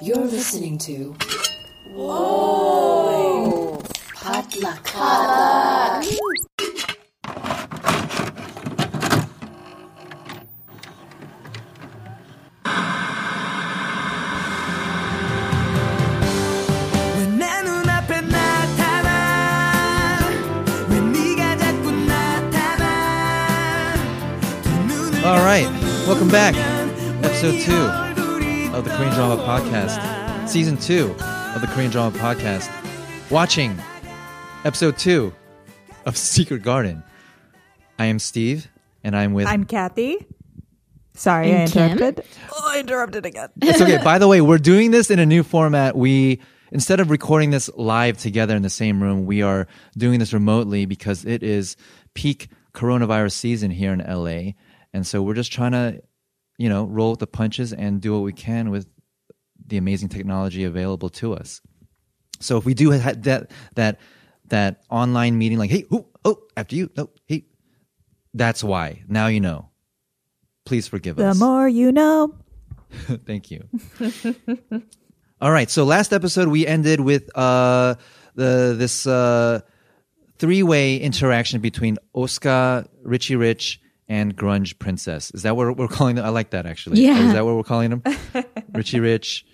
You're listening to. Whoa! Potluck. All right, welcome back, episode two of the Korean Drama Podcast, season two of the Korean Drama Podcast. Watching episode two of Secret Garden. I am Steve, and I'm with. I'm Kathy. Sorry, And I Kim? interrupted. Oh, I interrupted again. it's okay. By the way, we're doing this in a new format. We instead of recording this live together in the same room, we are doing this remotely because it is peak coronavirus season here in LA, and so we're just trying to, you know, roll with the punches and do what we can with the amazing technology available to us. So if we do ha- that that that online meeting, like, hey, who, oh, after you, no, hey, that's why. Now you know. Please forgive The us. The more you know. Thank you. All right. So last episode we ended with uh the this uh three-way interaction between Oscar, Richie Rich, and Grunge Princess. Is that what we're calling them? I like that actually. Yeah. Is that what we're calling them? Richie Rich.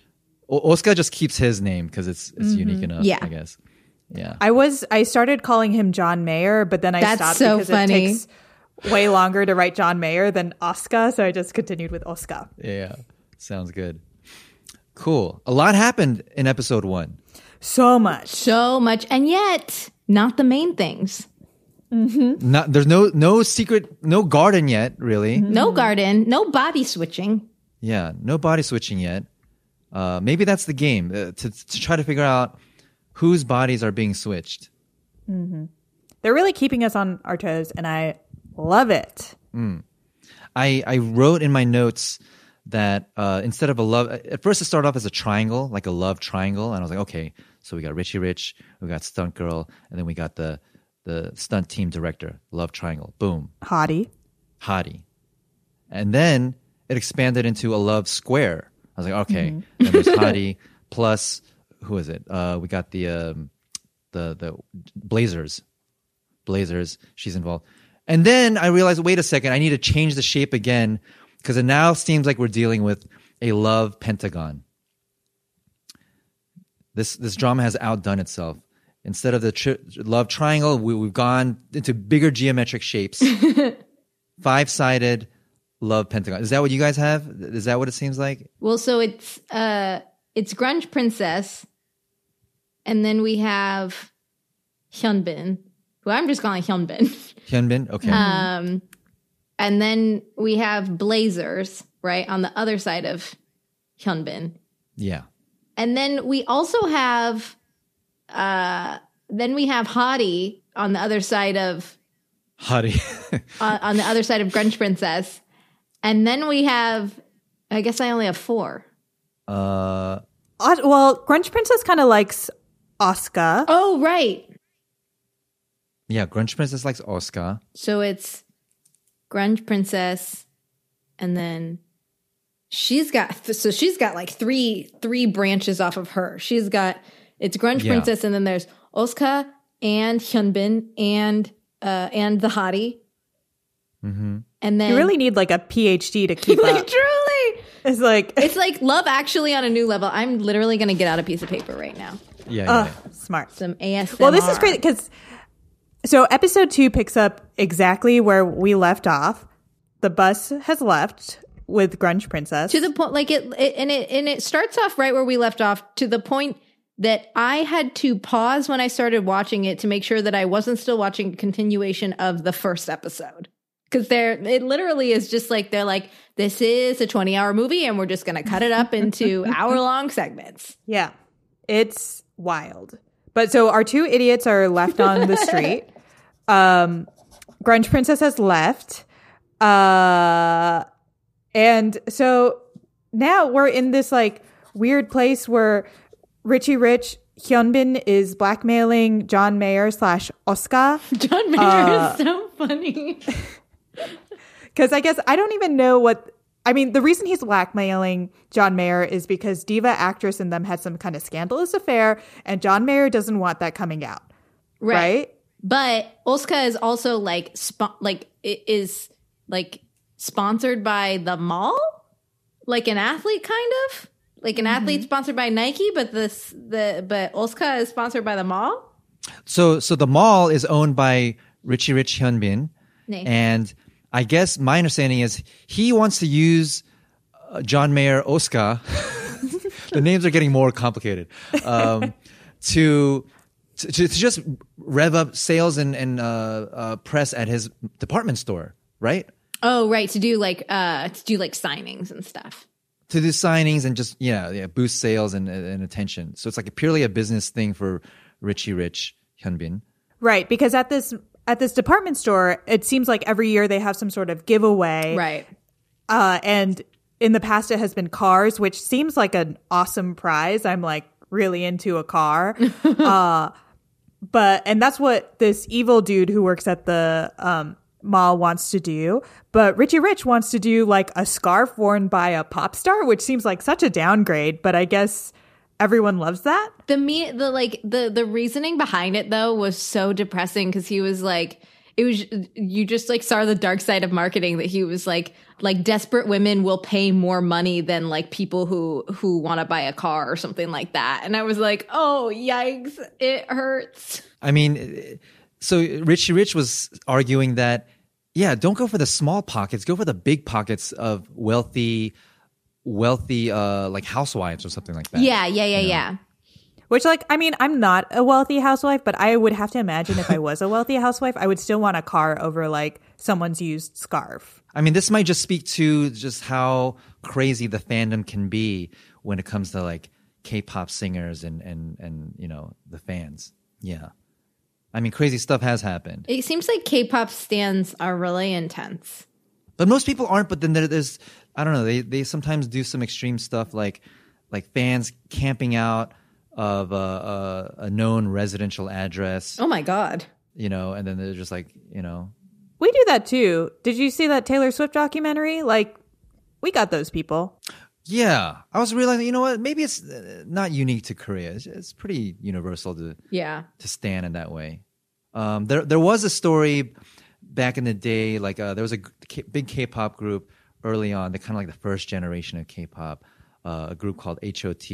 O- Oscar just keeps his name because it's it's mm-hmm. unique enough. Yeah. I guess. Yeah. I was I started calling him John Mayer, but then I That's stopped so because funny. it takes way longer to write John Mayer than Oscar, so I just continued with Oscar. Yeah. Sounds good. Cool. A lot happened in episode one. So much. So much, and yet not the main things. Not there's no no secret no garden yet, really. No garden, no body switching. Yeah, no body switching yet. Uh, maybe that's the game uh, to to try to figure out whose bodies are being switched. They're really keeping us on our toes, and I love it. I I wrote in my notes that uh, instead of a love, at first it started off as a triangle, like a love triangle, and I was like, okay, so we got Richie Rich, we got Stunt Girl, and then we got the the stunt team director, love triangle. Boom, Hottie. Hottie, and then it expanded into a love square. I was like, okay, then there's Hottie plus who is it? Uh, we got the um, the the Blazers, Blazers. She's involved, and then I realized, wait a second, I need to change the shape again because it now seems like we're dealing with a love pentagon. This this drama has outdone itself. Instead of the tri- love triangle, we, we've gone into bigger geometric shapes. Five sided love pentagon. Is that what you guys have? Is that what it seems like? Well, so it's uh it's Grunge Princess, and then we have Hyunbin, who I'm just calling Hyunbin. Hyunbin? Okay. Um, and then we have Blazers, right, on the other side of Hyunbin. yeah. And then we also have uh then we have Hottie on the other side of Hottie. uh, on the other side of Grunge Princess. And then we have I guess I only have four. uh, Uh, well, Grunge Princess kind of likes Oscar. Oh, right. yeah, Grunge Princess likes Oscar. So it's Grunge Princess and then she's got so she's got like three three branches off of her. She's got it's Grunge Yeah. Princess and then there's Oscar and Hyunbin and uh and the hottie. Mm-hmm. And then You really need like a PhD to keep like up. truly It's like, It's like love actually on a new level. I'm literally going to get out a piece of paper right now. Yeah, uh, yeah. smart. Some ASMR. Well, this is great because so episode two picks up exactly where we left off. The bus has left with Grunge Princess. To the point, like it, it, and it, and it starts off right where we left off to the point that I had to pause when I started watching it to make sure that I wasn't still watching a continuation of the first episode. Cause they're, it literally is just like, they're like, this is a 20 hour movie and we're just going to cut it up into hour long segments. yeah, it's wild. But so our two idiots are left on the street. Um, Grunge Princess has left. Uh, and so now we're in this like weird place where Richie Rich Hyunbin is blackmailing John Mayer slash Oscar. John Mayer is uh, so funny. Because I guess I don't even know what I mean, the reason he's blackmailing John Mayer is because Diva actress and them had some kind of scandalous affair, and John Mayer doesn't want that coming out. Right? right? But Oska is also like spo- like is like sponsored by the mall, like an athlete kind of like an athlete sponsored by Nike, but this the but Oska is sponsored by the mall. So so the mall is owned by Richie Rich Hyunbin, Nee. and I guess my understanding is he wants to use uh, John Mayer Oscar. the names are getting more complicated. Um, to, to to just rev up sales and and uh, uh, press at his department store, right? Oh, right, to do like uh to do like signings and stuff. To do signings and just yeah, yeah boost sales and, and attention. So it's like a purely a business thing for Richie Rich Hyunbin. Right, because at this at this department store, it seems like every year they have some sort of giveaway. Right. Uh, and in the past, it has been cars, which seems like an awesome prize. I'm like really into a car. uh, but, and that's what this evil dude who works at the um, mall wants to do. But Richie Rich wants to do like a scarf worn by a pop star, which seems like such a downgrade. But I guess everyone loves that. The me the like the the reasoning behind it though was so depressing because he was like it was you just like saw the dark side of marketing that he was like like desperate women will pay more money than like people who who want to buy a car or something like that and i was like oh yikes it hurts I mean, so Richie Rich was arguing that yeah, don't go for the small pockets, go for the big pockets of wealthy, wealthy uh like housewives or something like that. yeah yeah yeah yeah Which, like, I mean, I'm not a wealthy housewife, but I would have to imagine if I was a wealthy housewife, I would still want a car over like someone's used scarf. I mean, this might just speak to just how crazy the fandom can be when it comes to like K-pop singers and and and you know the fans. Yeah, I mean, crazy stuff has happened, it seems like k-pop stans are really intense but most people aren't. But then there, there's I don't know. They they sometimes do some extreme stuff like like fans camping out of a, a, a known residential address, oh my god you know, and then they're just like you know We do that too. Did you see that Taylor Swift documentary? Like, we got those people. Yeah, I was realizing, you know what? Maybe it's uh, not unique to Korea. It's, it's pretty universal to yeah to stan in that way. Um, there there was a story back in the day, like uh, there was a g- K- big K-pop group early on, the kind of like the first generation of K-pop, uh, a group called HOT.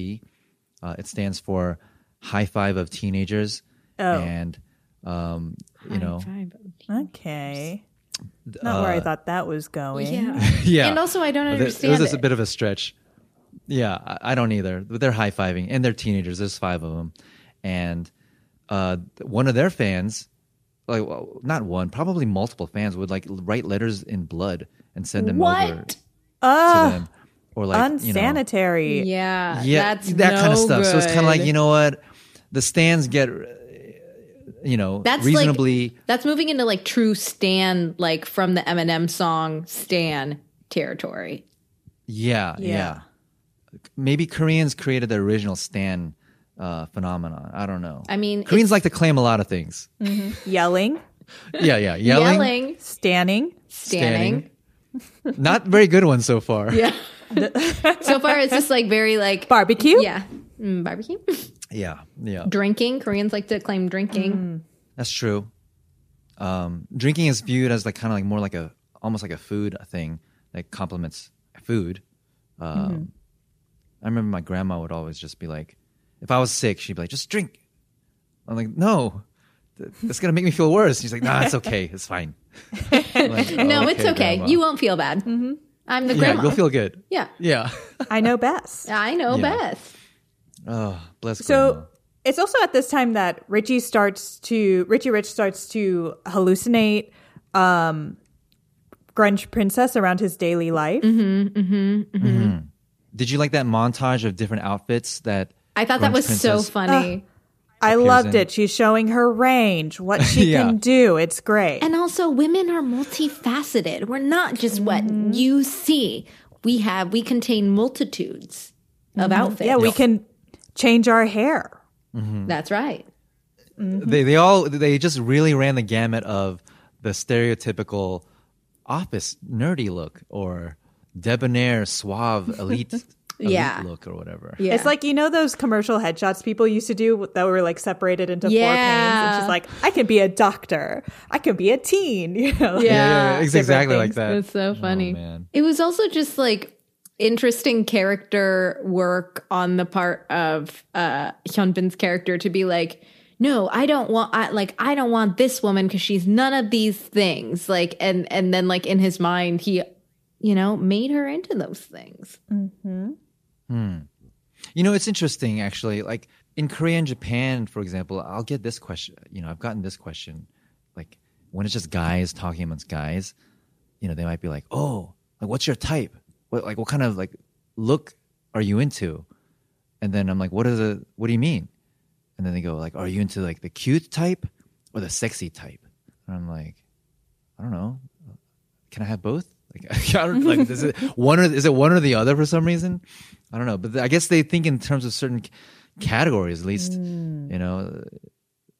Uh, it stands for High Five of Teenagers, Oh. and um, you know, Okay. Not where I thought that was going. yeah yeah. and also i don't It understand was it. a bit of a stretch. Yeah, I, I don't either. But they're high fiving, and they're teenagers. There's five of them, and uh, one of their fans, like well, not one, probably multiple fans, would like write letters in blood and send them over What? to Ugh, them, or like you know, unsanitary. yeah yeah, that's that kind of no stuff. So it's kind of like good. you know what, the stans get, you know, That's reasonably. like that's moving into like true Stan, like from the Eminem song Stan territory. Yeah, yeah, Yeah. Maybe Koreans created the original Stan uh, phenomenon. I don't know. I mean, Koreans like to claim a lot of things. Yelling, Yeah, yeah, yelling, yelling, standing. standing. Not very good ones so far. Yeah. so far, it's just like very like Barbecue? Yeah, Mm, barbecue, yeah, yeah. drinking. Koreans like to claim drinking. That's true. Um, drinking is viewed as like kind of like more like a almost like a food thing that complements food. Um, I remember my grandma would always just be like, if I was sick, she'd be like, just drink. I'm like, no, th- that's gonna make me feel worse. She's like, nah, it's okay, it's fine. I'm like, No, it's okay. Grandma. You won't feel bad. Mm-hmm. I'm the yeah, grandma. you'll feel good. yeah, Yeah. I know best. I know Yeah. best. oh, bless. So grandma. it's also at this time that Richie starts to Richie Rich starts to hallucinate um Grunge Princess around his daily life. Mm-hmm, mm-hmm, Did you like that montage of different outfits that? I thought that Grunge was so Princess- funny. I loved in- it. She's showing her range, what she Yeah. can do. It's great. And also, women are multifaceted. We're not just what mm-hmm. you see. We have, we contain multitudes of mm-hmm. outfits. yeah, we can change our hair. Mm-hmm. That's right. they they all they just really ran the gamut of the stereotypical office nerdy look or debonair, suave, elite, elite Yeah. look or whatever. Yeah. It's like you know those commercial headshots people used to do that were like separated into four panes. Yeah. It's just like I can be a doctor, I can be a teen. You know, like- Yeah. yeah, it's different exactly like that. It's so funny. Oh, man. It was also just like interesting character work on the part of uh Hyunbin's character to be like, no, I don't want I like I don't want this woman because she's none of these things. Like and and then like in his mind he you know made her into those things. Hmm. You know, it's interesting actually. Like in Korea and Japan, for example, I'll get this question. You know, I've gotten this question. Like when it's just guys talking amongst guys, you know, they might be like, "Oh, like what's your type? What like what kind of like look are you into?" And then I'm like, "What is a what do you mean?" And then they go like, "Are you into like the cute type or the sexy type?" And I'm like, "I don't know. Can I have both?" Like, I don't, like is it one or is it one or the other for some reason? I don't know, but I guess they think in terms of certain c- categories. At least, you know,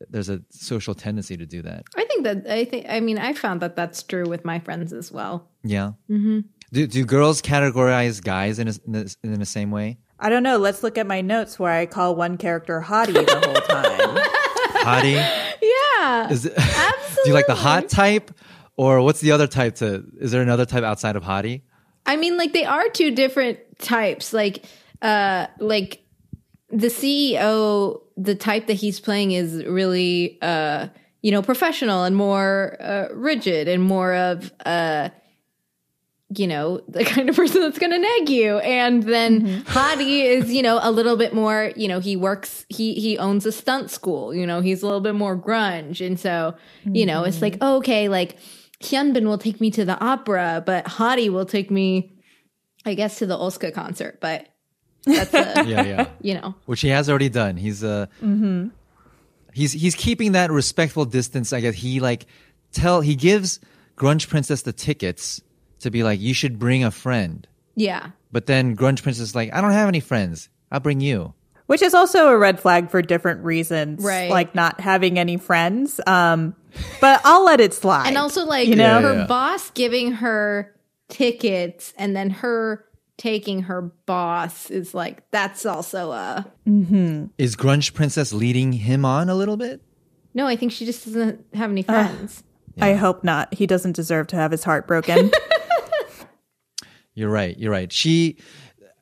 there's a social tendency to do that. I think that I think I mean I found that that's true with my friends as well. Yeah. Mm-hmm. Do do girls categorize guys in a, in, the, in the same way? I don't know. Let's look at my notes where I call one character Hottie the whole time. Hottie. Yeah. Is it, do you like the hot type, or what's the other type? To is there another type outside of hottie? I mean, like they are two different types. Like, uh, like the CEO, the type that he's playing is really, uh, you know, professional and more uh, rigid and more of, uh, you know, the kind of person that's going to nag you. And then Hottie is, you know, a little bit more, you know, he works, he, he owns a stunt school, you know, he's a little bit more grunge. And so, you know, it's like, okay, like Hyunbin will take me to the opera, but Hottie will take me, I guess, to the Oska concert. But that's, a, Yeah, yeah. you know, Which he has already done. He's uh, mm-hmm. he's he's keeping that respectful distance. I guess he like tell he gives Grunge Princess the tickets to be like, you should bring a friend. yeah. But then Grunge Princess is like, I don't have any friends. I'll bring you. Which is also a red flag for different reasons, Right. like not having any friends. Um, but I'll let it slide. And also, like, You know? her Yeah, yeah. boss giving her tickets and then her taking her boss is like, that's also a. Is Grunge Princess leading him on a little bit? No, I think she just doesn't have any friends. I hope not. He doesn't deserve to have his heart broken. You're right. You're right. She,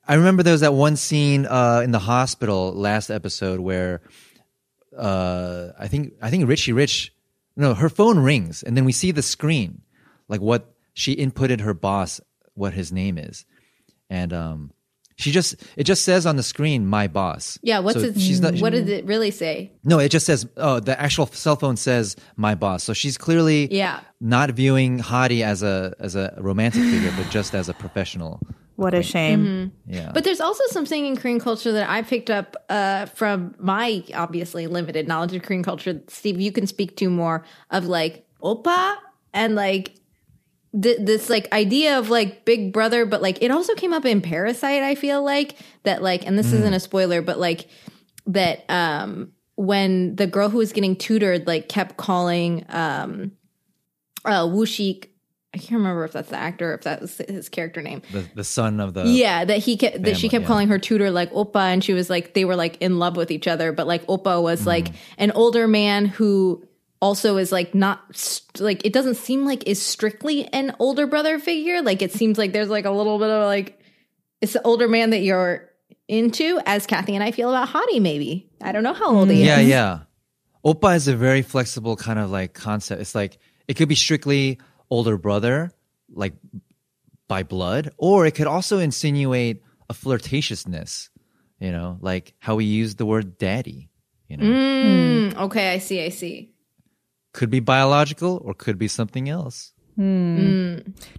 I remember there was that one scene uh, in the hospital last episode where uh, I think I think Richie Rich, no, her phone rings and then we see the screen, like what she inputted her boss, what his name is, and um, she just it just says on the screen my boss. Yeah, what's So it? She's not. what does it really say? No, it just says oh the actual cell phone says my boss. So she's clearly Yeah. not viewing Hottie as a as a romantic figure, but just as a professional. What a shame. Yeah. But there's also something in Korean culture that I picked up uh, from my obviously limited knowledge of Korean culture. Steve, you can speak to more of like oppa and like th- this like idea of like big brother, but like it also came up in Parasite. I feel like that like, and this isn't a spoiler, but like that um when the girl who was getting tutored like kept calling um uh Wushik. I can't remember if that's the actor, if that was his character name the, the son of the yeah, that he kept, that she kept yeah. calling her tutor like oppa, and she was like they were like in love with each other, but like Mm-hmm. was like an older man who also is like not like it doesn't seem like is strictly an older brother figure. Like it seems like there's like a little bit of like it's the older man that you're into, as Kathy and I feel about Hottie. Maybe I don't know how old he is. Yeah, is. yeah. Oppa is a very flexible kind of like concept. It's like it could be strictly older brother, like by blood, or it could also insinuate a flirtatiousness. You know, like how we use the word daddy. You know, Mm, okay, I see. I see. could be biological or could be something else.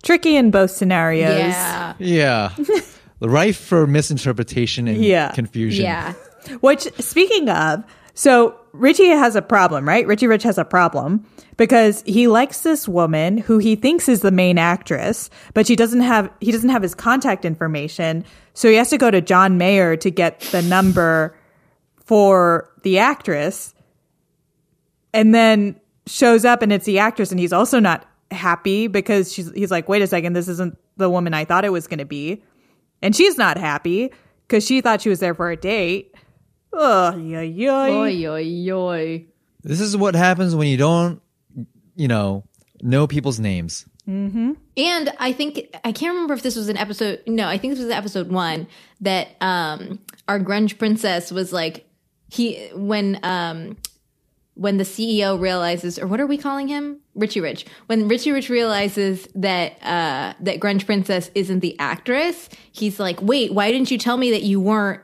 Tricky in both scenarios. Yeah, Yeah, rife for misinterpretation and Yeah. confusion. yeah. Which, speaking of, so Richie has a problem, right? Richie Rich has a problem because he likes this woman who he thinks is the main actress, but she doesn't have, he doesn't have his contact information. So he has to go to John Mayer to get the number for the actress and then shows up and it's the actress and he's also not happy because she's he's like, wait a second, this isn't the woman I thought it was going to be, and she's not happy because she thought she was there for a date. Oh, yeah, yeah. Oy, oy, oy. This is what happens when you don't, you know, know people's names. And I think I can't remember if this was an episode. No, I think this was episode one that um our grunge princess was like he when um when the CEO realizes or what are we calling him Richie Rich when Richie Rich realizes that uh that grunge princess isn't the actress he's like wait why didn't you tell me that you weren't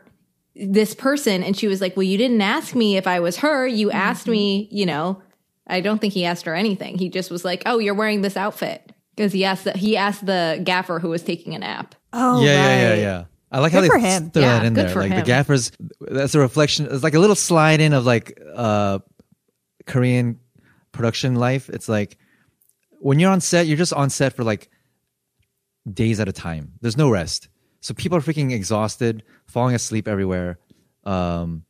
this person and she was like well you didn't ask me if I was her you asked me you know I don't think he asked her anything. He just was like, "Oh, you're wearing this outfit." Because he asked the, he asked the gaffer who was taking a nap. Oh, yeah, yeah, yeah, yeah. I like Good how they him. throw Yeah, that in there. for Like the gaffers, that's a reflection. It's like a little slide in of like uh Korean production life. It's like when you're on set, you're just on set for like days at a time. There's no rest. So people are freaking exhausted, falling asleep everywhere. Um,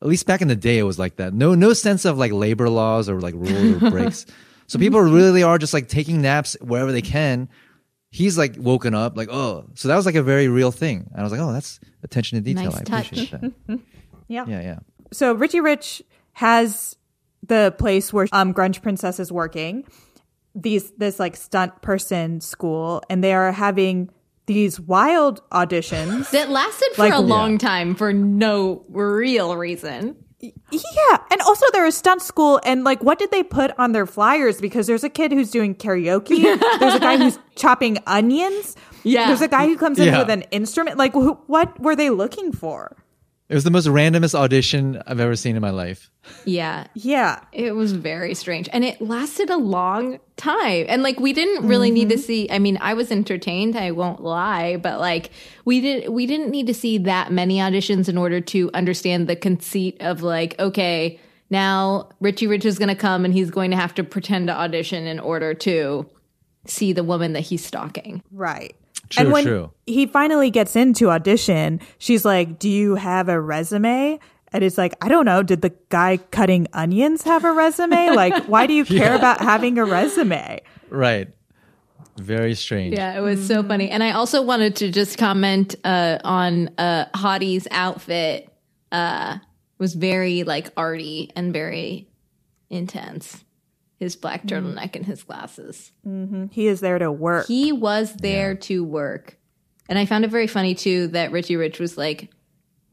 at least back in the day, it was like that. No, no sense of like labor laws or like rules or breaks. So people really are just like taking naps wherever they can. He's like woken up, like oh, so that was like a very real thing. And I was like, oh, that's attention to detail. Nice I touch. appreciate that. Yeah. yeah, yeah. So Richie Rich has the place where um Grunge Princess is working. These this like stunt person school, and they are having these wild auditions. That lasted for Like- a long time for no real reason. Yeah, and also they're a stunt school, and like, what did they put on their flyers? Because there's a kid who's doing karaoke. there's a guy who's chopping onions. Yeah. there's a guy who comes in Yeah. with an instrument. Like, wh- what were they looking for? It was the most randomest audition I've ever seen in my life. Yeah, Yeah, it was very strange, and it lasted a long time. And like, we didn't really need to mm-hmm. see. I mean, I was entertained. I won't lie, but like, we did. We didn't need to see that many auditions in order to understand the conceit of like, okay, now Richie Rich is going to come and he's going to have to pretend to audition in order to see the woman that he's stalking. right. True, and when true. he finally gets into audition, she's like, "Do you have a resume?" And it's like, I don't know. Did the guy cutting onions have a resume? Like, why do you care about having a resume? Right. Very strange. Yeah, it was so funny. And I also wanted to just comment uh, on uh, Hottie's outfit. Uh, was very like arty and very intense. His black mm-hmm. turtleneck and his glasses. Mm-hmm. He is there to work. He was there to work. And I found it very funny too that Richie Rich was like,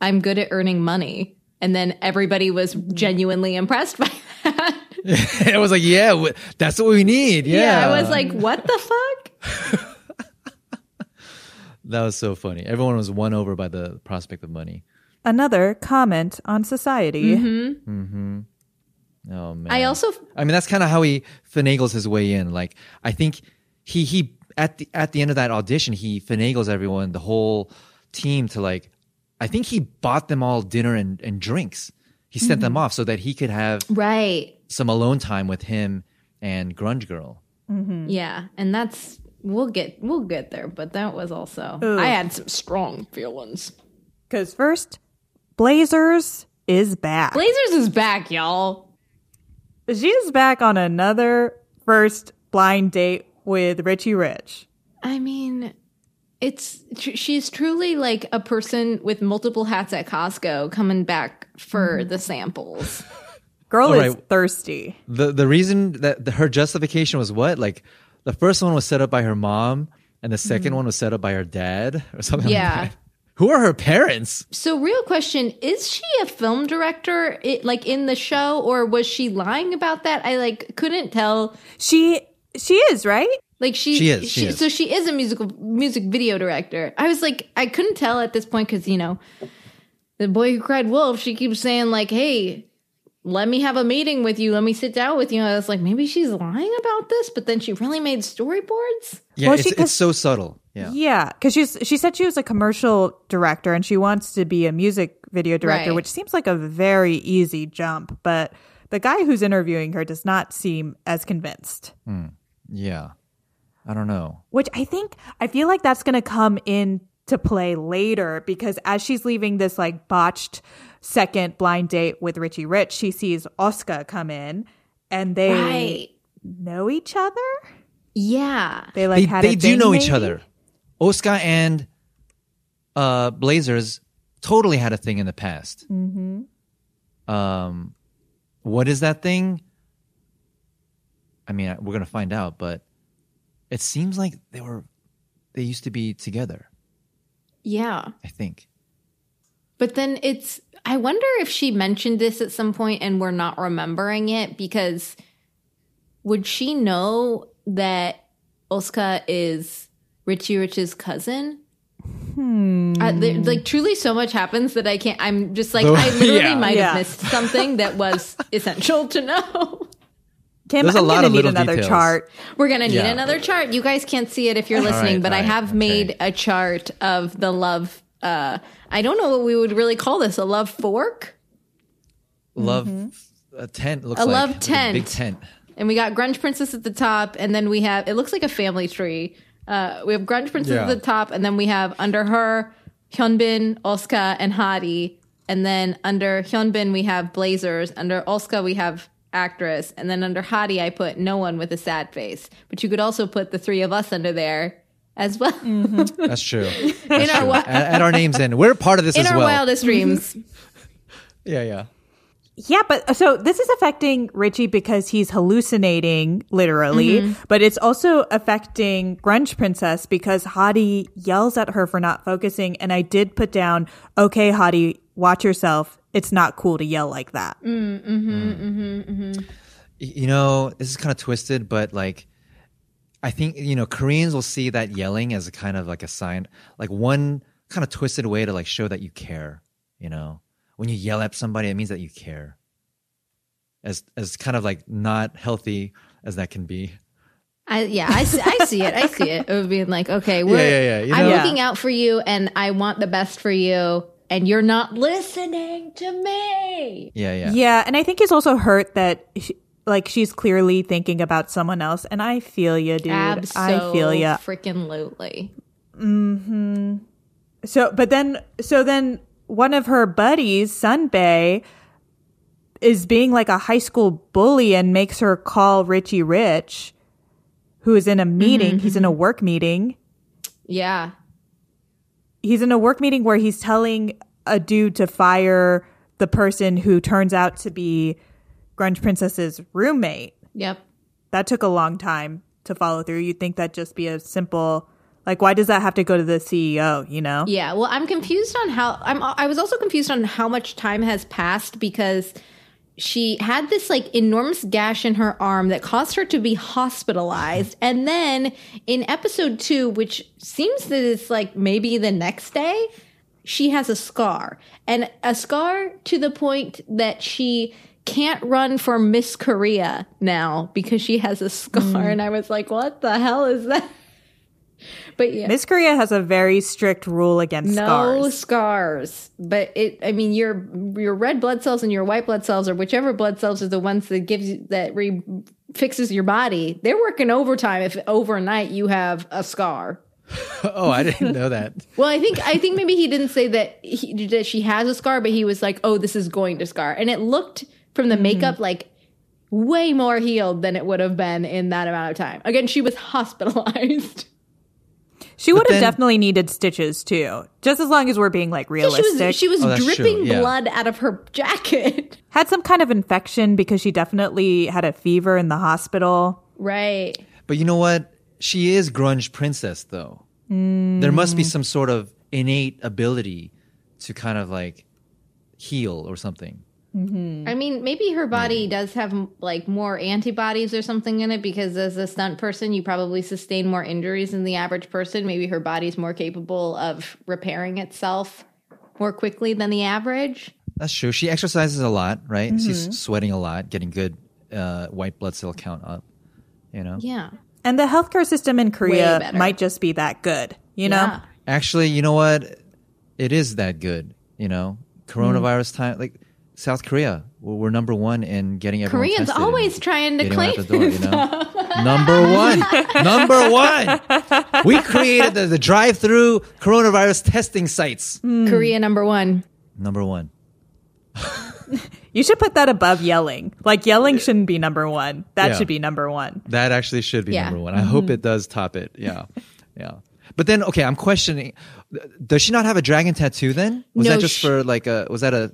I'm good at earning money. And then everybody was mm-hmm. genuinely impressed by that. it was like, yeah, w- that's what we need. Yeah. yeah, I was like, what the fuck? that was so funny. Everyone was won over by the prospect of money. Another comment on society. Oh man. I also I mean, that's kind of how he finagles his way in. Like, I think he he at the at the end of that audition, he finagles everyone, the whole team, to like. I think he bought them all dinner and, and drinks. He sent them mm-hmm. off so that he could have right. some alone time with him and Grunge Girl. Mm-hmm. Yeah, and that's we'll get we'll get there, but that was also I had some strong feelings. Because first, Blazers is back. Blazers is back, y'all. She's back on another first blind date with Richie Rich. I mean, it's tr- she's truly like a person with multiple hats at Costco coming back for mm-hmm. the samples. Girl All is thirsty. The the reason that the, her justification was what? Like the first one was set up by her mom, and the 2nd mm-hmm. one was set up by her dad, or something. Yeah. Like that. Who are her parents? So, real question: Is she a film director, it, like in the show, or was she lying about that? I like couldn't tell. She she is right. Like she, She is, she is. So she is a musical music video director. I was like, I couldn't tell at this point because you know, the boy who cried wolf. She keeps saying like, "Hey, let me have a meeting with you. Let me sit down with you." I was like, maybe she's lying about this, but then she really made storyboards. Yeah, Well, it's, she- it's so subtle. Yeah. Yeah, because she's she said she was a commercial director and she wants to be a music video director, Right. which seems like a very easy jump. But the guy who's interviewing her does not seem as convinced. Hmm. Yeah. I don't know. Which I think I feel like that's going to come in to play later because as she's leaving this like botched second blind date with Richie Rich, she sees Oscar come in and they Right. know each other. Yeah. They like they they do know each other. Oscar and uh, Blazers totally had a thing in the past. Mm-hmm. Um, what is that thing? I mean, we're gonna find out, but it seems like they were they used to be together. Yeah. I think. But then it's, I wonder if she mentioned this at some point and we're not remembering it because would she know that Oscar is Richie Rich's cousin? Hmm. there, like truly, so much happens that I can't. I'm just like I literally yeah. might Yeah. have missed something that was essential to know. Kim, There's a I'm lot gonna of need another details. chart. We're gonna need Yeah. another chart. You guys can't see it if you're listening, right, but I have okay. made a chart of the love. Uh, I don't know what we would really call this. A love fork. Love a tent looks Mm-hmm. A like love like a big tent. And we got Grunge Princess at the top, and then we have it looks like a family tree. Uh, we have Grunge Princess Yeah. at the top, and then we have under her Hyunbin, Oscar, and Hottie. And then under Hyunbin we have Blazers. Under Oscar we have actress, and then under Hottie I put no one with a sad face. But you could also put the three of us under there as well That's true. in our wi- add, add our names in. We're part of this in as our well. wildest dreams. yeah, yeah. Yeah, but uh, so this is affecting Richie because he's hallucinating, literally, Mm-hmm. but it's also affecting Grunge Princess because Hottie yells at her for not focusing. And I did put down, okay, Hottie, watch yourself. It's not cool to yell like that. Mm, mm-hmm, mm. Mm-hmm, mm-hmm. Y- you know, this is kind of twisted, but like, I think you know Koreans will see that yelling as a kind of like a sign, like one kind of twisted way to like show that you care. You know, when you yell at somebody, it means that you care. As as kind of like not healthy as that can be. I, yeah, I, see- I see it. I see it. It would be like, okay, we're, yeah, yeah, you I'm know? looking out for you and I want the best for you, and you're not listening to me. Yeah, yeah. Yeah. And I think he's also hurt that, she, like, she's clearly thinking about someone else. And I feel you, dude. I feel you. Freaking lowly. So, but then, so then one of her buddies, sunbae, is being like a high school bully and makes her call Richie Rich, who is in a mm-hmm, meeting. He's in a mm-hmm. work meeting. Yeah. He's in a work meeting where he's telling a dude to fire the person who turns out to be Grunge Princess's roommate. Yep. That took a long time to follow through. You'd think that'd just be a simple, like, why does that have to go to the CEO, you know? Yeah. Well, I'm confused on how I'm. I was also confused on how much time has passed because she had this like enormous gash in her arm that caused her to be hospitalized, and then in episode two, which seems that it's like maybe the next day, she has a scar, and a scar to the point that she can't run for Miss Korea now because she has a scar, mm. and I was like, what the hell is that? But yeah, Miss Korea has a very strict rule against no scars. scars. But it, I mean, your your red blood cells and your white blood cells, or whichever blood cells are the ones that gives you that re fixes your body. They're working overtime if overnight you have a scar. Oh, I didn't know that. Well, I think I think maybe he didn't say that he, that she has a scar, but he was like, "Oh, this is going to scar," and it looked from the Mm-hmm. makeup like way more healed than it would have been in that amount of time. Again, she was hospitalized. She would have then- definitely needed stitches too, just as long as we're being like she realistic. was she was Oh, dripping yeah. blood out of her jacket. had some kind of infection because she definitely had a fever in the hospital. Right. But you know what? She is grunge princess, though. There must be some sort of innate ability to kind of like heal or something. Mm-hmm. I mean, maybe her body does have like more antibodies or something in it because as a stunt person, you probably sustain more injuries than the average person. Maybe her body's more capable of repairing itself more quickly than the average. That's true. She exercises a lot, right? She's mm-hmm. sweating a lot, getting good uh, white blood cell count up. You know. Yeah. And the healthcare system in Korea might just be that good, you know? Yeah. Actually, you know what? It is that good. You know, coronavirus mm-hmm. time, like South Korea, we're, we're number one in getting everyone. Koreans tested always and trying to getting claim out the door. You know, number one, number one. We created the, the drive-through coronavirus testing sites. Hmm. Korea number one. Number one. You should put that above yelling. Like yelling shouldn't be number one. That Yeah. should be number one. That actually should be Yeah. number one. I hope mm-hmm. it does top it. Yeah. Yeah. But then, okay, I'm questioning. Does she not have a dragon tattoo then? Was No, that just sh- for like a, was that a,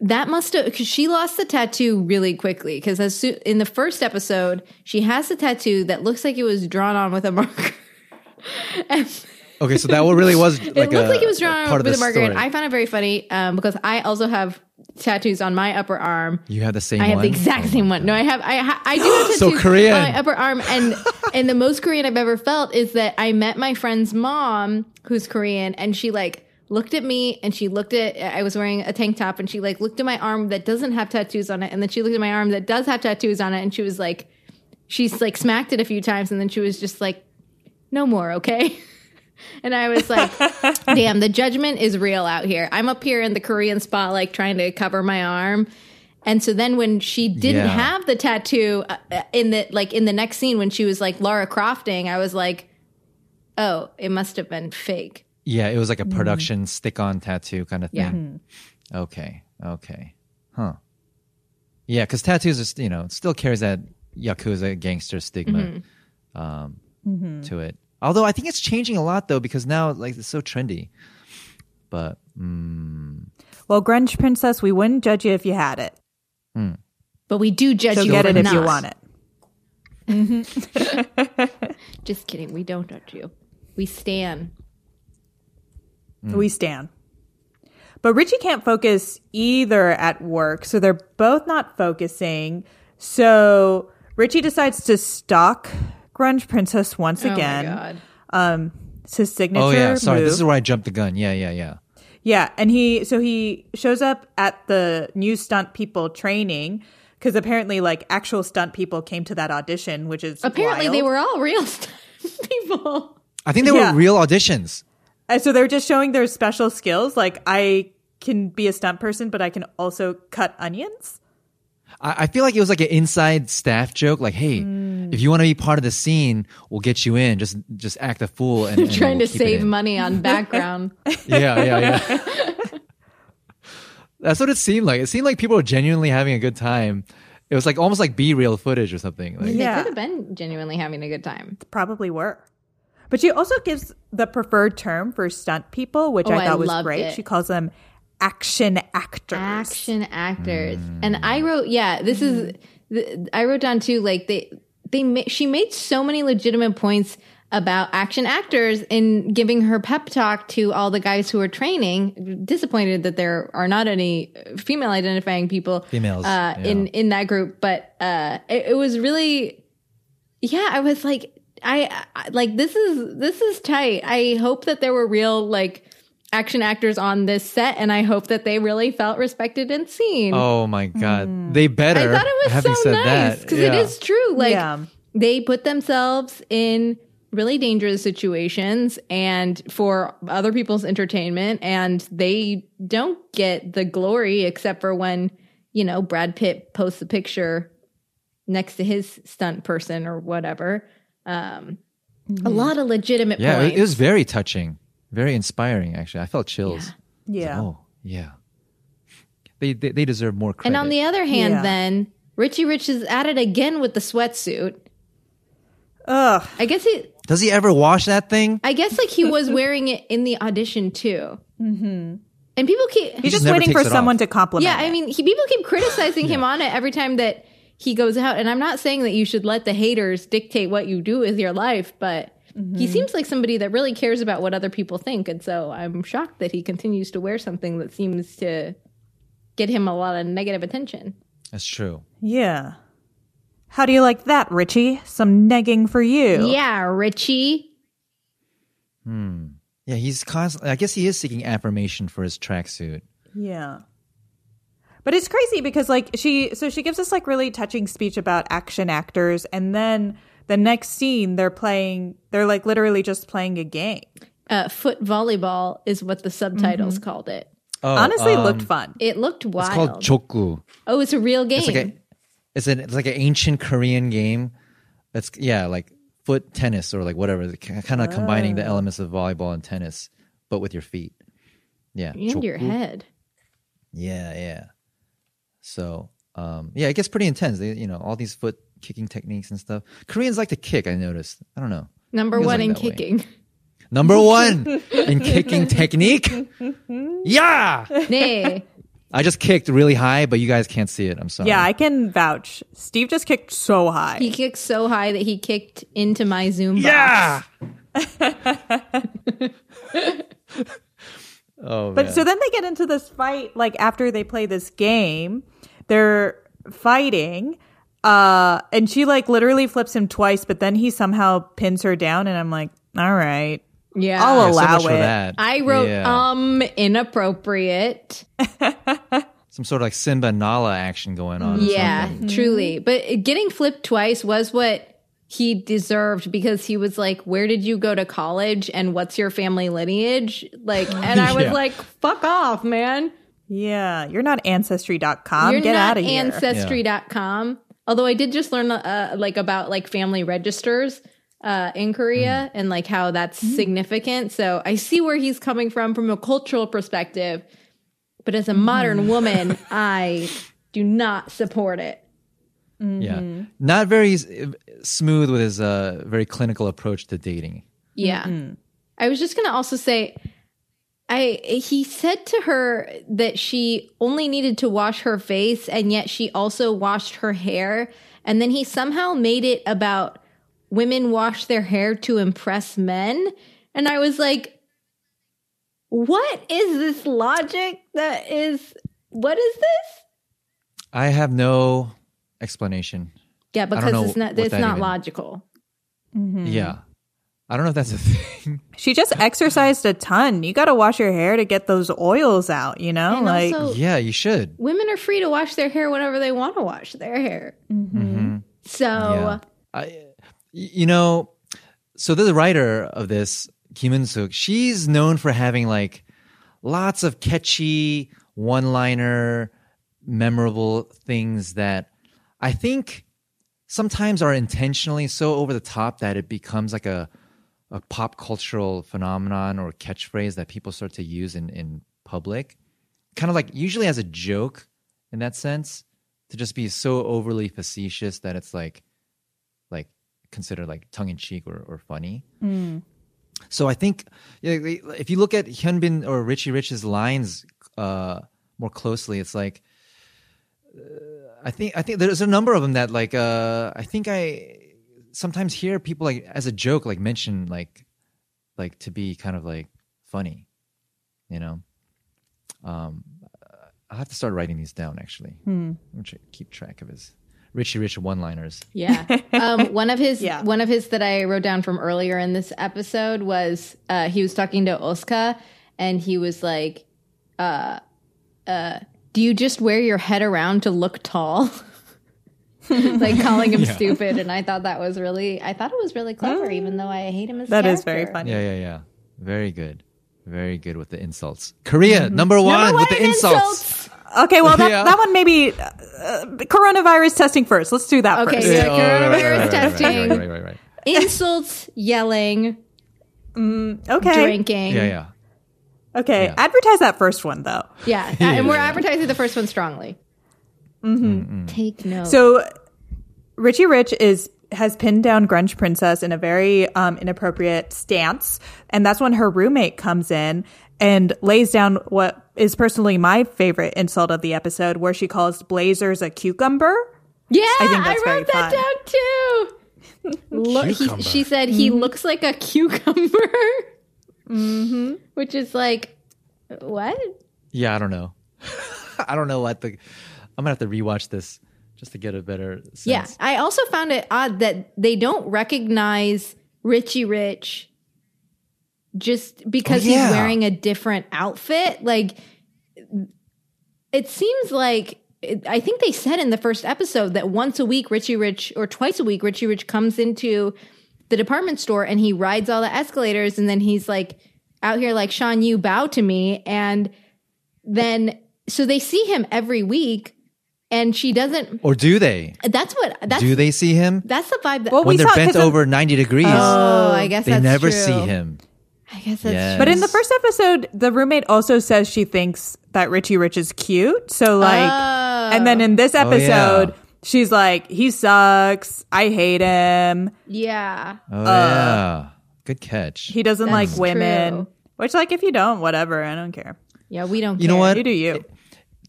That must have because she lost the tattoo really quickly. Because as soo- in the first episode, she has a tattoo that looks like it was drawn on with a marker. and okay, so that really was like it looked a, like it was drawn on part with a marker. And. I found it very funny um, because I also have tattoos on my upper arm. you have the same I have one? the exact Oh same one. No, I have. I ha- I do have tattoos So Korean. on my upper arm, and and the most Korean I've ever felt is that I met my friend's mom, who's Korean, and she like looked at me and she looked at. I was wearing a tank top, and she like looked at my arm that doesn't have tattoos on it, and then she looked at my arm that does have tattoos on it, and she was like, she's like smacked it a few times, and then she was just like, no more, okay. And I was like, damn, the judgment is real out here. I'm up here in the Korean spot, like trying to cover my arm. And so then when she didn't Yeah. have the tattoo uh, uh, in the like in the next scene when she was like Laura Crofting, I was like, oh, it must have been fake. Yeah, it was like a mm-hmm. production stick on tattoo kind of thing. Yeah. thing. Mm-hmm. Okay. Okay. Huh. Yeah, because tattoos are, you know, still carries that Yakuza gangster stigma mm-hmm. um, to it. Although I think it's changing a lot though, because now like it's so trendy. But mm, Well, Grunge Princess, we wouldn't judge you if you had it. Hmm. But we do judge So you get it if you want it. Just kidding. We don't judge you. We stand. We stand. But Richie can't focus either at work, so they're both not focusing. So Richie decides to stalk Grunge Princess once again. Oh my god. Um, it's his signature oh yeah, sorry, move. this is where I jumped the gun. Yeah, yeah, yeah. Yeah, and he so he shows up at the new stunt people training because apparently, like actual stunt people came to that audition, which is Apparently, wild. they were all real people. I think they Yeah. were real auditions. And so they're just showing their special skills. Like I can be a stunt person, but I can also cut onions. I, I feel like it was like an inside staff joke. Like, hey, if you want to be part of the scene, we'll get you in. Just just act a fool and, and Trying we'll to save money on background. Yeah, yeah, yeah. That's what it seemed like. It seemed like people were genuinely having a good time. It was like almost like B real footage or something. Like, Yeah. They could have been genuinely having a good time. Probably were. But she also gives the preferred term for stunt people, which Oh, I I thought was great. it. She calls them action actors. action actors and i wrote yeah this is th- i wrote down too like they they ma- she made so many legitimate points about action actors in giving her pep talk to all the guys who are training disappointed that there are not any female identifying people Females, uh, yeah. in in that group but uh it, it was really yeah i was like I, I like this is this is tight i hope that there were real like action actors on this set and i hope that they really felt respected and seen Oh my god, hmm. they better. i thought it was having so said nice that, because yeah. it is true like Yeah. they put themselves in really dangerous situations and for other people's entertainment and they don't get the glory except for when you know brad pitt posts a picture next to his stunt person or whatever um a lot of legitimate Yeah, points it, it was very touching, very inspiring. Actually, I felt chills. Yeah. Oh yeah, they they, they deserve more credit. and on the other hand Yeah. then richie rich is at it again with the sweatsuit Ugh. i guess he Does he ever wash that thing? I guess like he was wearing it in the audition too. Mm-hmm. And people keep, He's just just waiting for someone off. to compliment. yeah, I mean, he, people keep criticizing him on it every time that he goes out. And I'm not saying that you should let the haters dictate what you do with your life, but he seems like somebody that really cares about what other people think. And so I'm shocked that he continues to wear something that seems to get him a lot of negative attention. That's true. Yeah. How do you like that, Richie? Some negging for you. Yeah, Richie. Hmm. Yeah, he's constantly. I guess he is seeking affirmation for his tracksuit. Yeah. But it's crazy because like she so she gives us like really touching speech about action actors and then the next scene they're playing they're like literally just playing a game. Uh, foot volleyball is what the subtitles called it. Oh, Honestly um, looked fun. It looked wild. It's called jokgu. oh, it's a real game. It's like a, it's an it's like an ancient Korean game. That's yeah, like foot tennis or like whatever, kind of combining the elements of volleyball and tennis, but with your feet. Yeah, and your head. Yeah, yeah. So um, yeah, it gets pretty intense. They, you know, all these foot kicking techniques and stuff. Koreans like to kick. I noticed. I don't know. Number one like in that way. kicking. Number one in kicking technique. Yeah, Nay. I just kicked really high, but you guys can't see it. I'm sorry. Yeah, I can vouch. Steve just kicked so high. He kicked so high that he kicked into my Zoom box. yeah. oh, But man. so then they get into this fight, like after they play this game, they're fighting. Uh, and she like literally flips him twice, but then he somehow pins her down, and I'm like, all right, Yeah. I'll Yeah, so allow much it. that. I wrote Yeah. um inappropriate. some sort of like Simba Nala action going on. or Yeah, something. truly. But getting flipped twice was what he deserved because he was like, "Where did you go to college and what's your family lineage?" Like, and I was Yeah. like, "Fuck off, man. Yeah, you're not ancestry.com. You're Get out of here. ancestry.com." Although I did just learn uh, like about like family registers uh, in Korea and like how that's significant. So I see where he's coming from from a cultural perspective. But as a modern woman, I do not support it. Yeah. Not very smooth with his uh, very clinical approach to dating. Yeah. I was just going to also say I he said to her that she only needed to wash her face and yet she also washed her hair and then he somehow made it about women wash their hair to impress men and I was like what is this logic that is what is this? I have no explanation. Yeah, because it's not it's not even- logical. Mm-hmm. Yeah. I don't know if that's a thing. She just exercised a ton. You got to wash your hair to get those oils out, you know? And like also yeah, you should. women are free to wash their hair whenever they want to wash their hair. Mm-hmm. Mm-hmm. So Yeah. I, y- you know, so the writer of this, Kim Eun Suk, she's known for having like lots of catchy one-liner, memorable things that I think sometimes are intentionally so over the top that it becomes like a a pop cultural phenomenon or catchphrase that people start to use in in public. Kind of like usually as a joke in that sense to just be so overly facetious that it's like like considered like tongue in cheek or, or funny. So I think if you look at Hyunbin or Richie Rich's lines uh, more closely, it's like uh, I think I think there's a number of them that like uh, I think I sometimes hear people like as a joke like mention like like to be kind of like funny, you know. Um, I'll have to start writing these down actually. Hmm. I'm gonna keep track of his Richie Rich one-liners. Yeah. Um, one of his Yeah. one of his that I wrote down from earlier in this episode was uh, he was talking to Oska and he was like, uh, uh, "Do you just wear your head around to look tall?" like calling him stupid, and I thought that was really I thought it was really clever, ah. even though I hate him as a that is very funny. Yeah, yeah, yeah. Very good. Very good with the insults. Korea, mm-hmm. number one with the in insults. Okay, well that, Yeah. that one maybe uh, coronavirus testing first. Let's do that Okay, first. yeah. right, right, right, coronavirus right, right, testing. Right, right, right, right. Insults, yelling, mm, Okay. drinking. Yeah, yeah. Okay. Yeah. Advertise that first one though. Yeah, and we're advertising the first one strongly. Take note. So Richie Rich is has pinned down Grunge Princess in a very um, inappropriate stance, and that's when her roommate comes in and lays down what is personally my favorite insult of the episode, where she calls Blazers a cucumber. Yeah, I think that's I very wrote that fun. down too. Look, he, she said he looks like a cucumber, mm-hmm. which is like what? Yeah, I don't know. I don't know what the. I'm gonna have to rewatch this just to get a better sense. Yeah, I also found it odd that they don't recognize Richie Rich just because Oh, yeah. he's wearing a different outfit. Like, it seems like I think they said in the first episode that once a week, Richie Rich, or twice a week, Richie Rich comes into the department store and he rides all the escalators, and then he's like out here like Sean, you bow to me, and then so they see him every week, and she doesn't. Or do they? That's what that's do they see him that's the vibe that. Well, when we they're saw- bent 'cause of- over 90 degrees? oh, I guess they that's never true. see him. I guess that's Yes. true. But in the first episode, the roommate also says she thinks that Richie Rich is cute. So like, Oh. and then in this Oh, yeah. episode, she's like, "He sucks. I hate him. Yeah. Oh yeah, uh, good catch. He doesn't like women." true. Which, like, if you don't, whatever. I don't care. Yeah, we don't You know what? You do you.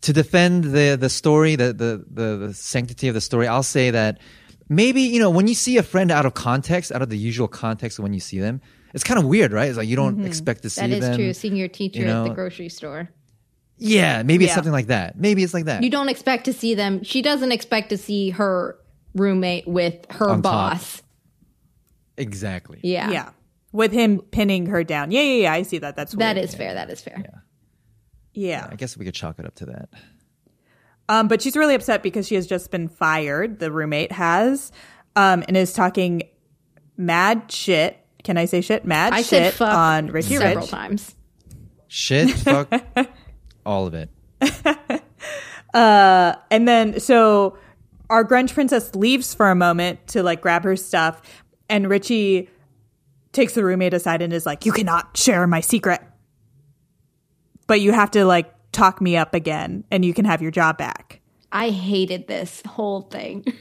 To defend the the story, the, the the the sanctity of the story, I'll say that maybe you know when you see a friend out of context, out of the usual context of when you see them, it's kind of weird, right? It's like you don't mm-hmm. expect to see them. That is them. true. Seeing your teacher you at the grocery store. Yeah, maybe it's something like that. Maybe it's like that. You don't expect to see them. She doesn't expect to see her roommate with her On top. boss. exactly. Yeah. Yeah. With him pinning her down. Yeah, yeah, yeah. I see that. That's That weird. is fair. That is fair. Yeah. I guess we could chalk it up to that. Um, but she's really upset because she has just been fired. The roommate has, um, and is talking mad shit. Can I say shit? Mad I shit said fuck on Ricky several Rich. times. Shit, fuck, all of it. And then so our grunge princess leaves for a moment to like grab her stuff, and Richie takes the roommate aside and is like, "You cannot share my secret, but you have to like talk me up again, and you can have your job back." I hated this whole thing.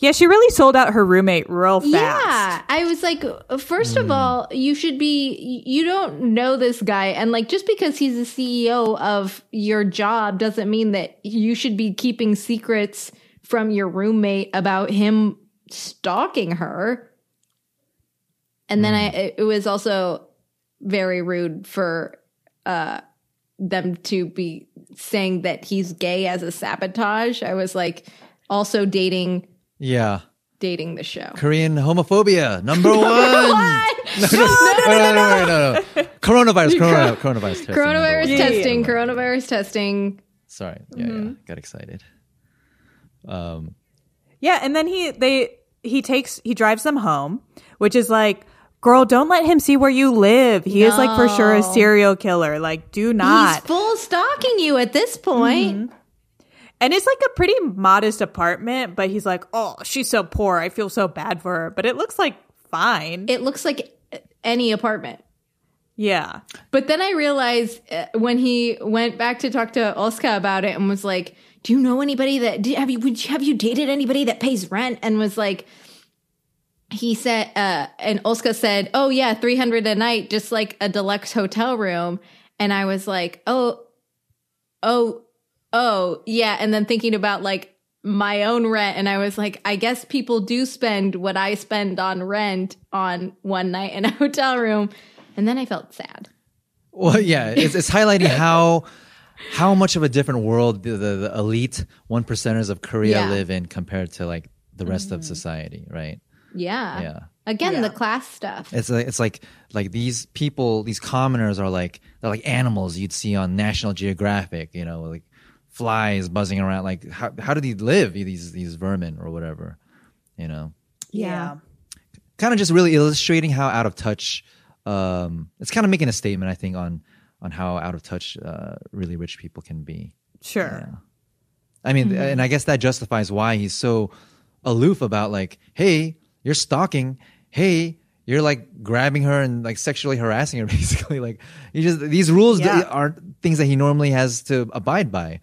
Yeah, she really sold out her roommate real fast. Yeah. I was like, first of hmm. all, you should be, you don't know this guy. And like, just because he's the CEO of your job doesn't mean that you should be keeping secrets from your roommate about him stalking her. And then hmm. I, it was also very rude for, uh, them to be saying that he's gay as a sabotage. I was like, also dating, Yeah, dating the show. Korean homophobia number one. No, no, no, no, no, no. no, Coronavirus, corona, coronavirus testing. number Coronavirus one. Yeah, yeah, testing, yeah. coronavirus testing. Sorry, yeah, yeah, got excited. Um, Yeah, and then he they he takes he drives them home, which is like, girl, don't let him see where you live. He is like for sure a serial killer. Like, do not. He's full stalking you at this point. and it's like a pretty modest apartment, but he's like, oh, she's so poor. I feel so bad for her, but it looks like fine. It looks like any apartment. yeah, But then I realized uh, when he went back to talk to Oska about it and was like, "Do you know anybody that have you would you- have you dated anybody that pays rent?" And was like, he said, uh, and Oska said, "Oh yeah, three hundred a night, just like a deluxe hotel room." And I was like, "Oh, oh, oh, yeah." And then thinking about like my own rent, and I was like, "I guess people do spend what I spend on rent on one night in a hotel room." And then I felt sad. well, yeah, it's, it's highlighting how how much of a different world the, the, the elite one percenters of Korea Yeah. live in compared to like the rest of society, right? Yeah. Yeah. Again, Yeah. the class stuff. It's like it's like like these people, these commoners are like they're like animals you'd see on National Geographic, you know, like flies buzzing around. Like how how do they live? These these vermin or whatever, you know. yeah, Kind of just really illustrating how out of touch. Um, it's kind of making a statement, I think, on on how out of touch uh, really rich people can be. sure. I mean, and I guess that justifies why he's so aloof about like, hey, you're stalking. Hey, you're like grabbing her and like sexually harassing her. Basically, like you just these rules Yeah. aren't things that he normally has to abide by.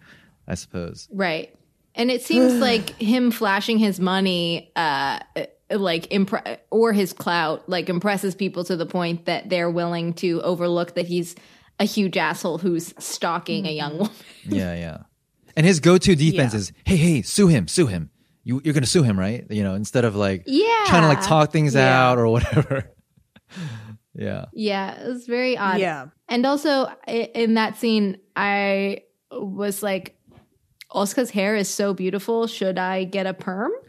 I suppose. Right. And it seems like him flashing his money, uh, like impre- or his clout, like impresses people to the point that they're willing to overlook that he's a huge asshole who's stalking a young woman. Yeah, yeah. And his go-to defense Yeah. is, hey, hey, sue him, sue him. You, you're gonna sue him, right? You know, instead of like Yeah. trying to like talk things Yeah. out or whatever. yeah. Yeah, it was very odd. Yeah. And also in that scene, I was like, Oska's hair is so beautiful. Should I get a perm?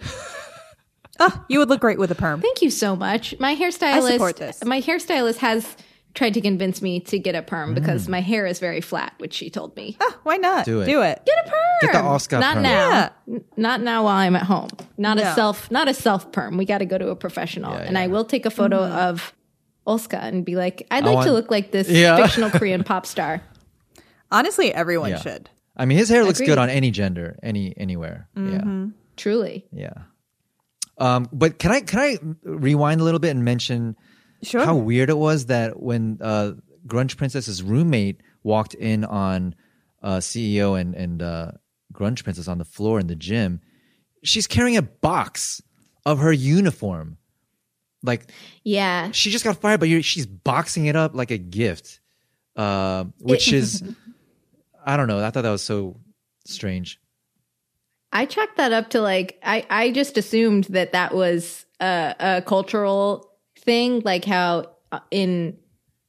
Oh, you would look great with a perm. Thank you so much. My hairstylist, support this. my hairstylist has tried to convince me to get a perm because my hair is very flat, which she told me. Ah, why not? Do it. Do it. Get a perm. Get the Oska Not perm. now. Yeah. N- Not now while I'm at home. Not No. a self. Not a self perm. We got to go to a professional. Yeah, and I will take a photo of Oska and be like, I'd like want- to look like this Yeah. fictional Korean pop star. Honestly, everyone Yeah. should. I mean, his hair looks Agreed. good on any gender, any anywhere. Yeah. Truly. Yeah, yeah. Um, but can I can I rewind a little bit and mention Sure. how weird it was that when uh, Grunge Princess's roommate walked in on uh, CEO and and uh, Grunge Princess on the floor in the gym. She's carrying a box of her uniform. Like Yeah. she just got fired, but you're, she's boxing it up like a gift, uh, which is, I don't know. I thought that was so strange. I chalked that up to like I I just assumed that that was a, a cultural thing, like how uh, in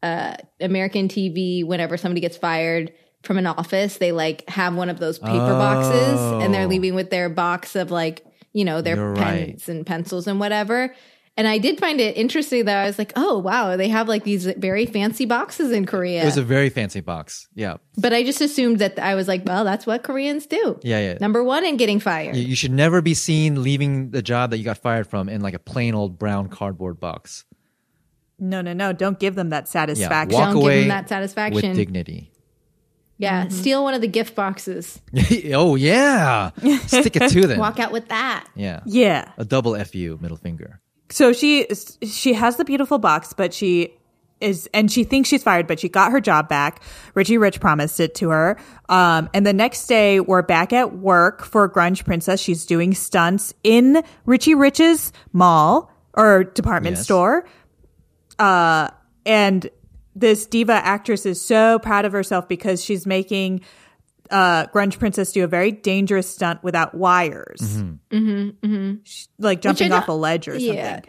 uh, American TV, whenever somebody gets fired from an office, they like have one of those paper boxes, and they're Oh. leaving with their box of like you know their You're pens right. and pencils and whatever. And I did find it interesting that I was like, oh wow, they have like these very fancy boxes in Korea. It was a very fancy box. Yeah. but I just assumed that I was like, well, that's what Koreans do. Yeah. Yeah. Number one in getting fired. You, you should never be seen leaving the job that you got fired from in like a plain old brown cardboard box. No, no, no. Don't give them that Yeah. satisfaction. Walk Don't give them that satisfaction. with dignity. Yeah, Mm-hmm. steal one of the gift boxes. oh yeah. Stick it to them. Walk out with that. Yeah. yeah. A double fu middle finger. So she she has the beautiful box, but she is and she thinks she's fired, but she got her job back. Richie Rich promised it to her. Um, and the next day, we're back at work for Grunge Princess. She's doing stunts in Richie Rich's mall or department Yes. store. Uh, and this diva actress is so proud of herself because she's making uh, Grunge Princess do a very dangerous stunt without wires, She- like jumping off a ledge or something. Yeah.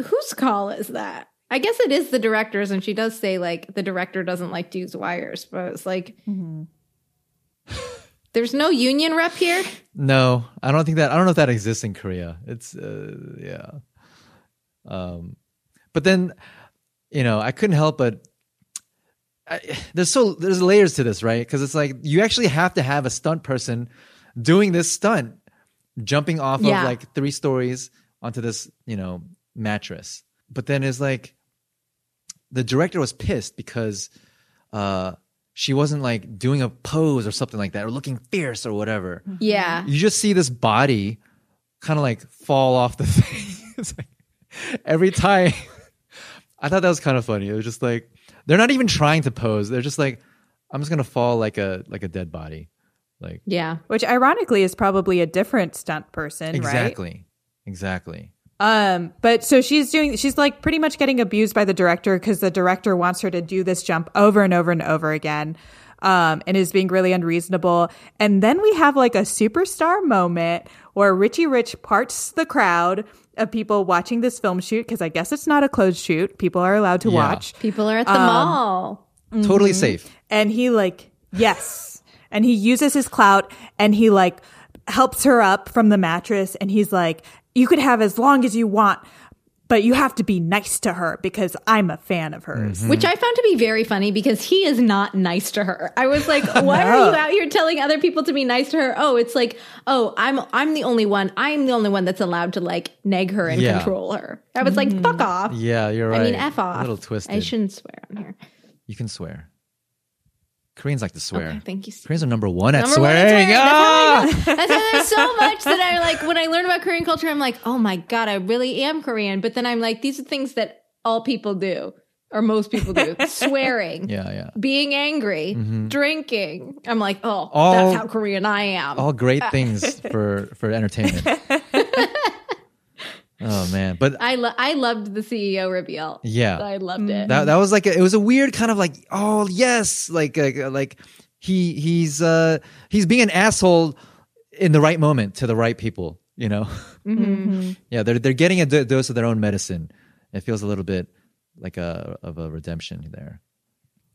Whose call is that? I guess it is the director's, and she does say like the director doesn't like to use wires, but it's like Mm-hmm. there's no union rep here. No, I don't think that. I don't know if that exists in Korea. It's uh, yeah. Um, but then, you know, I couldn't help but. I, there's so there's layers to this, right? Because it's like you actually have to have a stunt person doing this stunt, jumping off Yeah. of like three stories onto this, you know, mattress. But then it's like the director was pissed because uh she wasn't like doing a pose or something like that or looking fierce or whatever Yeah, you just see this body kind of like fall off the thing. it's like every time. I thought that was kind of funny. It was just like they're not even trying to pose. They're just like, I'm just gonna fall like a like a dead body. Like yeah. Which ironically is probably a different stunt person, right? exactly, exactly. Um, but so she's doing, she's like pretty much getting abused by the director because the director wants her to do this jump over and over and over again. Um, and is being really unreasonable. And then we have like a superstar moment where Richie Rich parts the crowd of people watching this film shoot because I guess it's not a closed shoot. People are allowed to Yeah. watch. People are at the Um, mall. Totally safe. and he like yes and he uses his clout and he like helps her up from the mattress and he's like you could have as long as you want but you have to be nice to her because i'm a fan of hers Mm-hmm. Which I found to be very funny because he is not nice to her. I was like, why are you out here telling other people to be nice to her? Oh, it's like, oh, I'm I'm the only one. I'm the only one that's allowed to like neg her and Yeah. control her. I was like, fuck off. Yeah, you're right. I mean, f off. A little twisted. I shouldn't swear on here. You can swear. Koreans like to swear. Okay, thank you. Koreans are number one at Number one swearing. at Ah! swearing. That's why there's so much that I like when I learn about Korean culture. I'm like, oh my god, I really am Korean. But then I'm like, these are things that all people do, or most people do: swearing, Yeah, yeah. being angry, drinking. I'm like, oh, All- that's how Korean I am. all great things for for entertainment. oh man, but I lo- I loved the CEO reveal. Yeah. I loved it. that that was like a, it was a weird kind of like oh yes like uh, like he he's uh he's being an asshole in the right moment to the right people you know yeah they're they're getting a dose of their own medicine it feels a little bit like a of a redemption there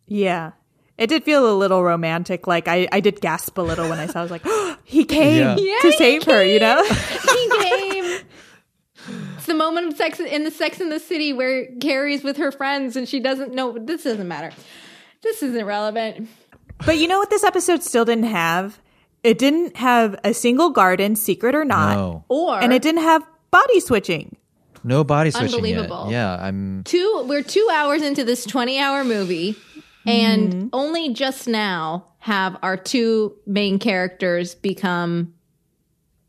yeah it did feel a little romantic like i i did gasp a little when i saw i was like he came Yeah. to save her you know he came. It's the moment of sex in the Sex in the City where Carrie's with her friends and she doesn't know. This doesn't matter. This isn't relevant. but you know what this episode still didn't have it didn't have a single garden secret or not no Or and it didn't have body switching no body switching Unbelievable. yet yeah i'm two we're two hours into this 20 hour movie and mm-hmm. only just now have our two main characters become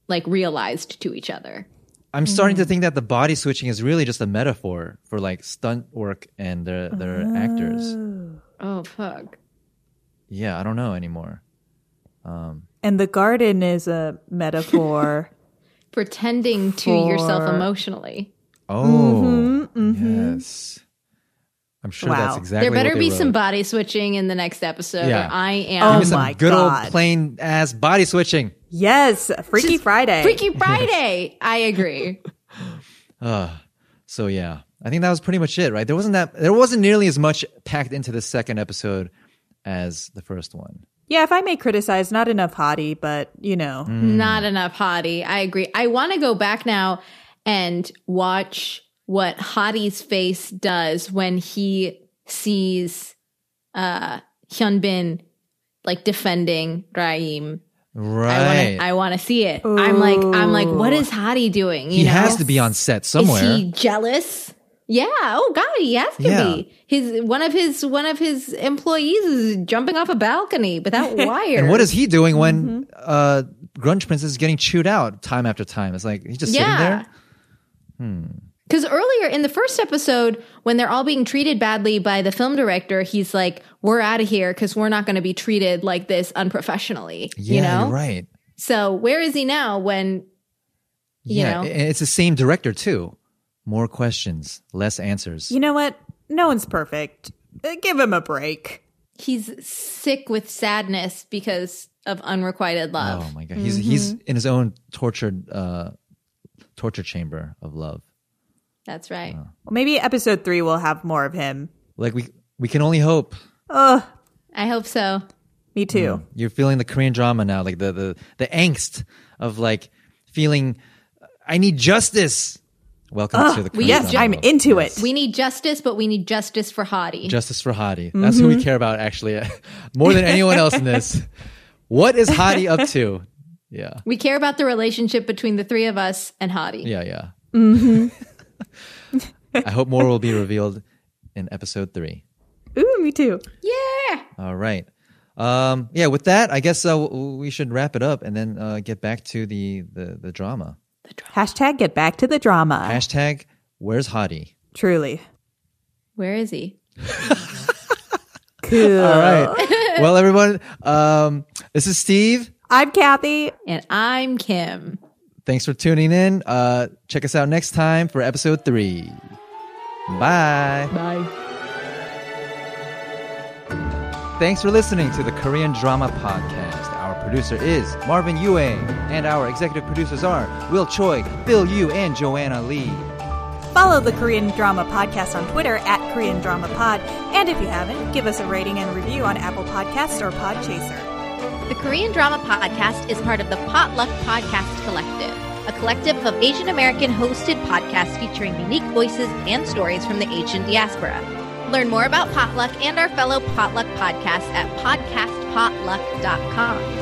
like realized to each other i'm starting to mm-hmm. think that the body switching is really just a metaphor for like stunt work and their their actors oh, oh fuck yeah i don't know anymore um, And the garden is a metaphor. Pretending to yourself emotionally. Oh, mm-hmm, mm-hmm. yes. I'm sure that's Wow. exactly. there better what they be wrote. some body switching in the next episode. Yeah. Or I oh Give am me some my good God. old plain ass body switching. Yes, Freaky Friday. Freaky Friday. I agree. Uh, so yeah, I think that was pretty much it, right? There wasn't that. There wasn't nearly as much packed into the second episode as the first one. Yeah, if I may criticize, not enough hottie, but you know. Not enough hottie. I agree. I want to go back now and watch what Hottie's face does when he sees uh Hyunbin like defending Raim. Right. I want to see it. I'm like I'm like what is Hottie doing? You he know? has to be on set somewhere. Is he jealous? Yeah. Oh God, he has to Yeah. be. His one of his one of his employees is jumping off a balcony without wire. and what is he doing when Mm-hmm. uh, Grunge Princess is getting chewed out time after time? It's like he's just sitting there. Because earlier in the first episode, when they're all being treated badly by the film director, he's like, "We're out of here because we're not going to be treated like this unprofessionally." Yeah, you know. you're right. So where is he now? When you yeah, know? it's the same director too. More questions, less answers. You know what? No one's perfect. Uh, Give him a break. he's sick with sadness because of unrequited love. Oh my god, he's he's in his own tortured uh, torture chamber of love. That's right. Oh. Well, maybe episode three will have more of him. Like we we can only hope. Ugh, I hope so. me too. Mm. You're feeling the Korean drama now, like the the the angst of like feeling I need justice. Welcome to the Korean yes, drama. I'm into it. We need justice, but we need justice for Hottie. Justice for Hottie. Mm-hmm. That's who we care about actually uh, more than anyone else in this. What is Hottie up to? Yeah. we care about the relationship between the three of us and Hottie. Yeah, yeah. Mm-hmm. I hope more will be revealed in episode three. Ooh, me too. Yeah. All right. Um, yeah, with that, I guess uh, we should wrap it up and then uh, get back to the, the, drama. the drama. Hashtag get back to the drama. Hashtag, where's Hottie? Truly. Where is he? Cool. All right. well, everyone, um, this is Steve. I'm Kathy. And I'm Kim. Thanks for tuning in. Uh, check us out next time for episode three. Bye. Bye. Thanks for listening to the Korean Drama Podcast. Our producer is Marvin Yueh, and our executive producers are Will Choi, Bill Yu, and Joanna Lee. Follow the Korean Drama Podcast on Twitter at Korean Drama Pod. And if you haven't, give us a rating and review on Apple Podcasts or Podchaser. The Korean Drama Podcast is part of the Potluck Podcast Collective, a collective of Asian American hosted podcasts featuring unique voices and stories from the Asian diaspora. Learn more about Potluck and our fellow Potluck podcasts at podcastpotluck.com.